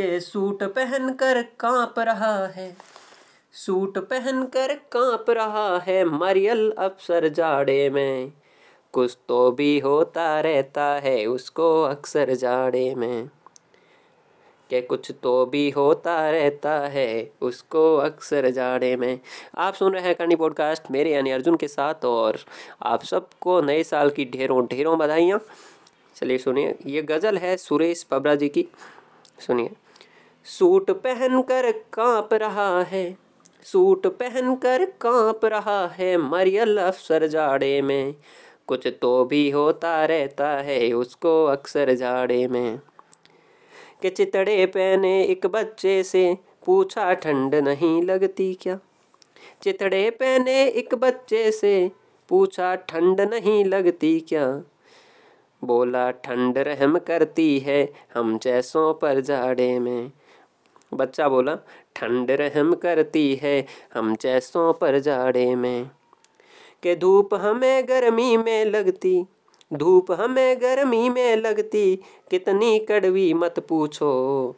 के सूट पहन कर काँप रहा है। सूट पहन कर काँप रहा है मरियल अफसर जाड़े में। कुछ तो भी होता रहता है उसको अक्सर जाड़े में। के कुछ तो भी होता रहता है उसको अक्सर जाड़े में। आप सुन रहे हैं करनी पॉडकास्ट, मेरे यानी अर्जुन के साथ और आप सबको नए साल की ढेरों ढेरों बधाइयाँ। चलिए सुनिए, ये गज़ल है सुरेश पबरा जी की। सुनिए। सूट पहन कर काँप रहा है। सूट पहन कर काँप रहा है मरियल अफसर जाड़े में। कुछ तो भी होता रहता है उसको अक्सर जाड़े में। के चितड़े पहने एक बच्चे से पूछा ठंड नहीं लगती क्या? चितड़े पहने एक बच्चे से पूछा ठंड नहीं लगती क्या? बोला ठंड रहम करती है हम जैसों पर जाड़े में। बच्चा बोला, ठंड रहम करती है, हम जैसों पर जाड़े में, के धूप हमें गर्मी में लगती, धूप हमें गर्मी में लगती, कितनी कड़वी मत पूछो,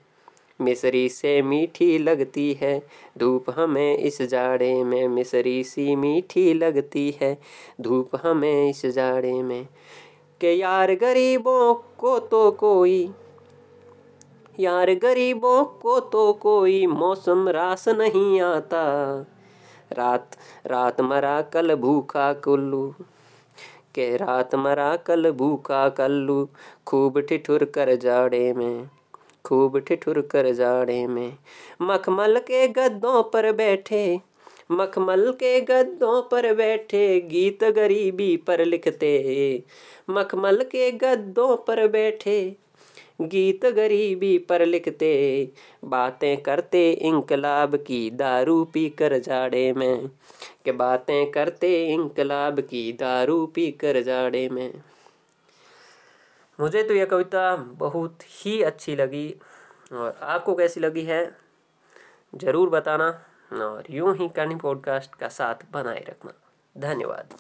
मिसरी से मीठी लगती है, धूप हमें इस जाड़े में, मिसरी सी मीठी लगती है, धूप हमें इस जाड़े में, के यार गरीबों को तो कोई यार गरीबों को तो कोई मौसम रास नहीं आता। रात रात मरा कल भूखा कुल्लू, के रात मरा कल भूखा कल्लू, खूब ठिठुर कर जाड़े में, खूब ठिठुर कर जाड़े में। मखमल के गद्दों पर बैठे, मखमल के गद्दों पर बैठे गीत गरीबी पर लिखते। मखमल के गद्दों पर बैठे गीत गरीबी पर लिखते, बातें करते, इंकलाब की दारू पी कर जाड़े में। के बातें करते, इंकलाब की दारू पी कर जाड़े में। मुझे तो यह कविता बहुत ही अच्छी लगी और आपको कैसी लगी है, ज़रूर बताना और यूँ ही करनी पॉडकास्ट का साथ बनाए रखना। धन्यवाद।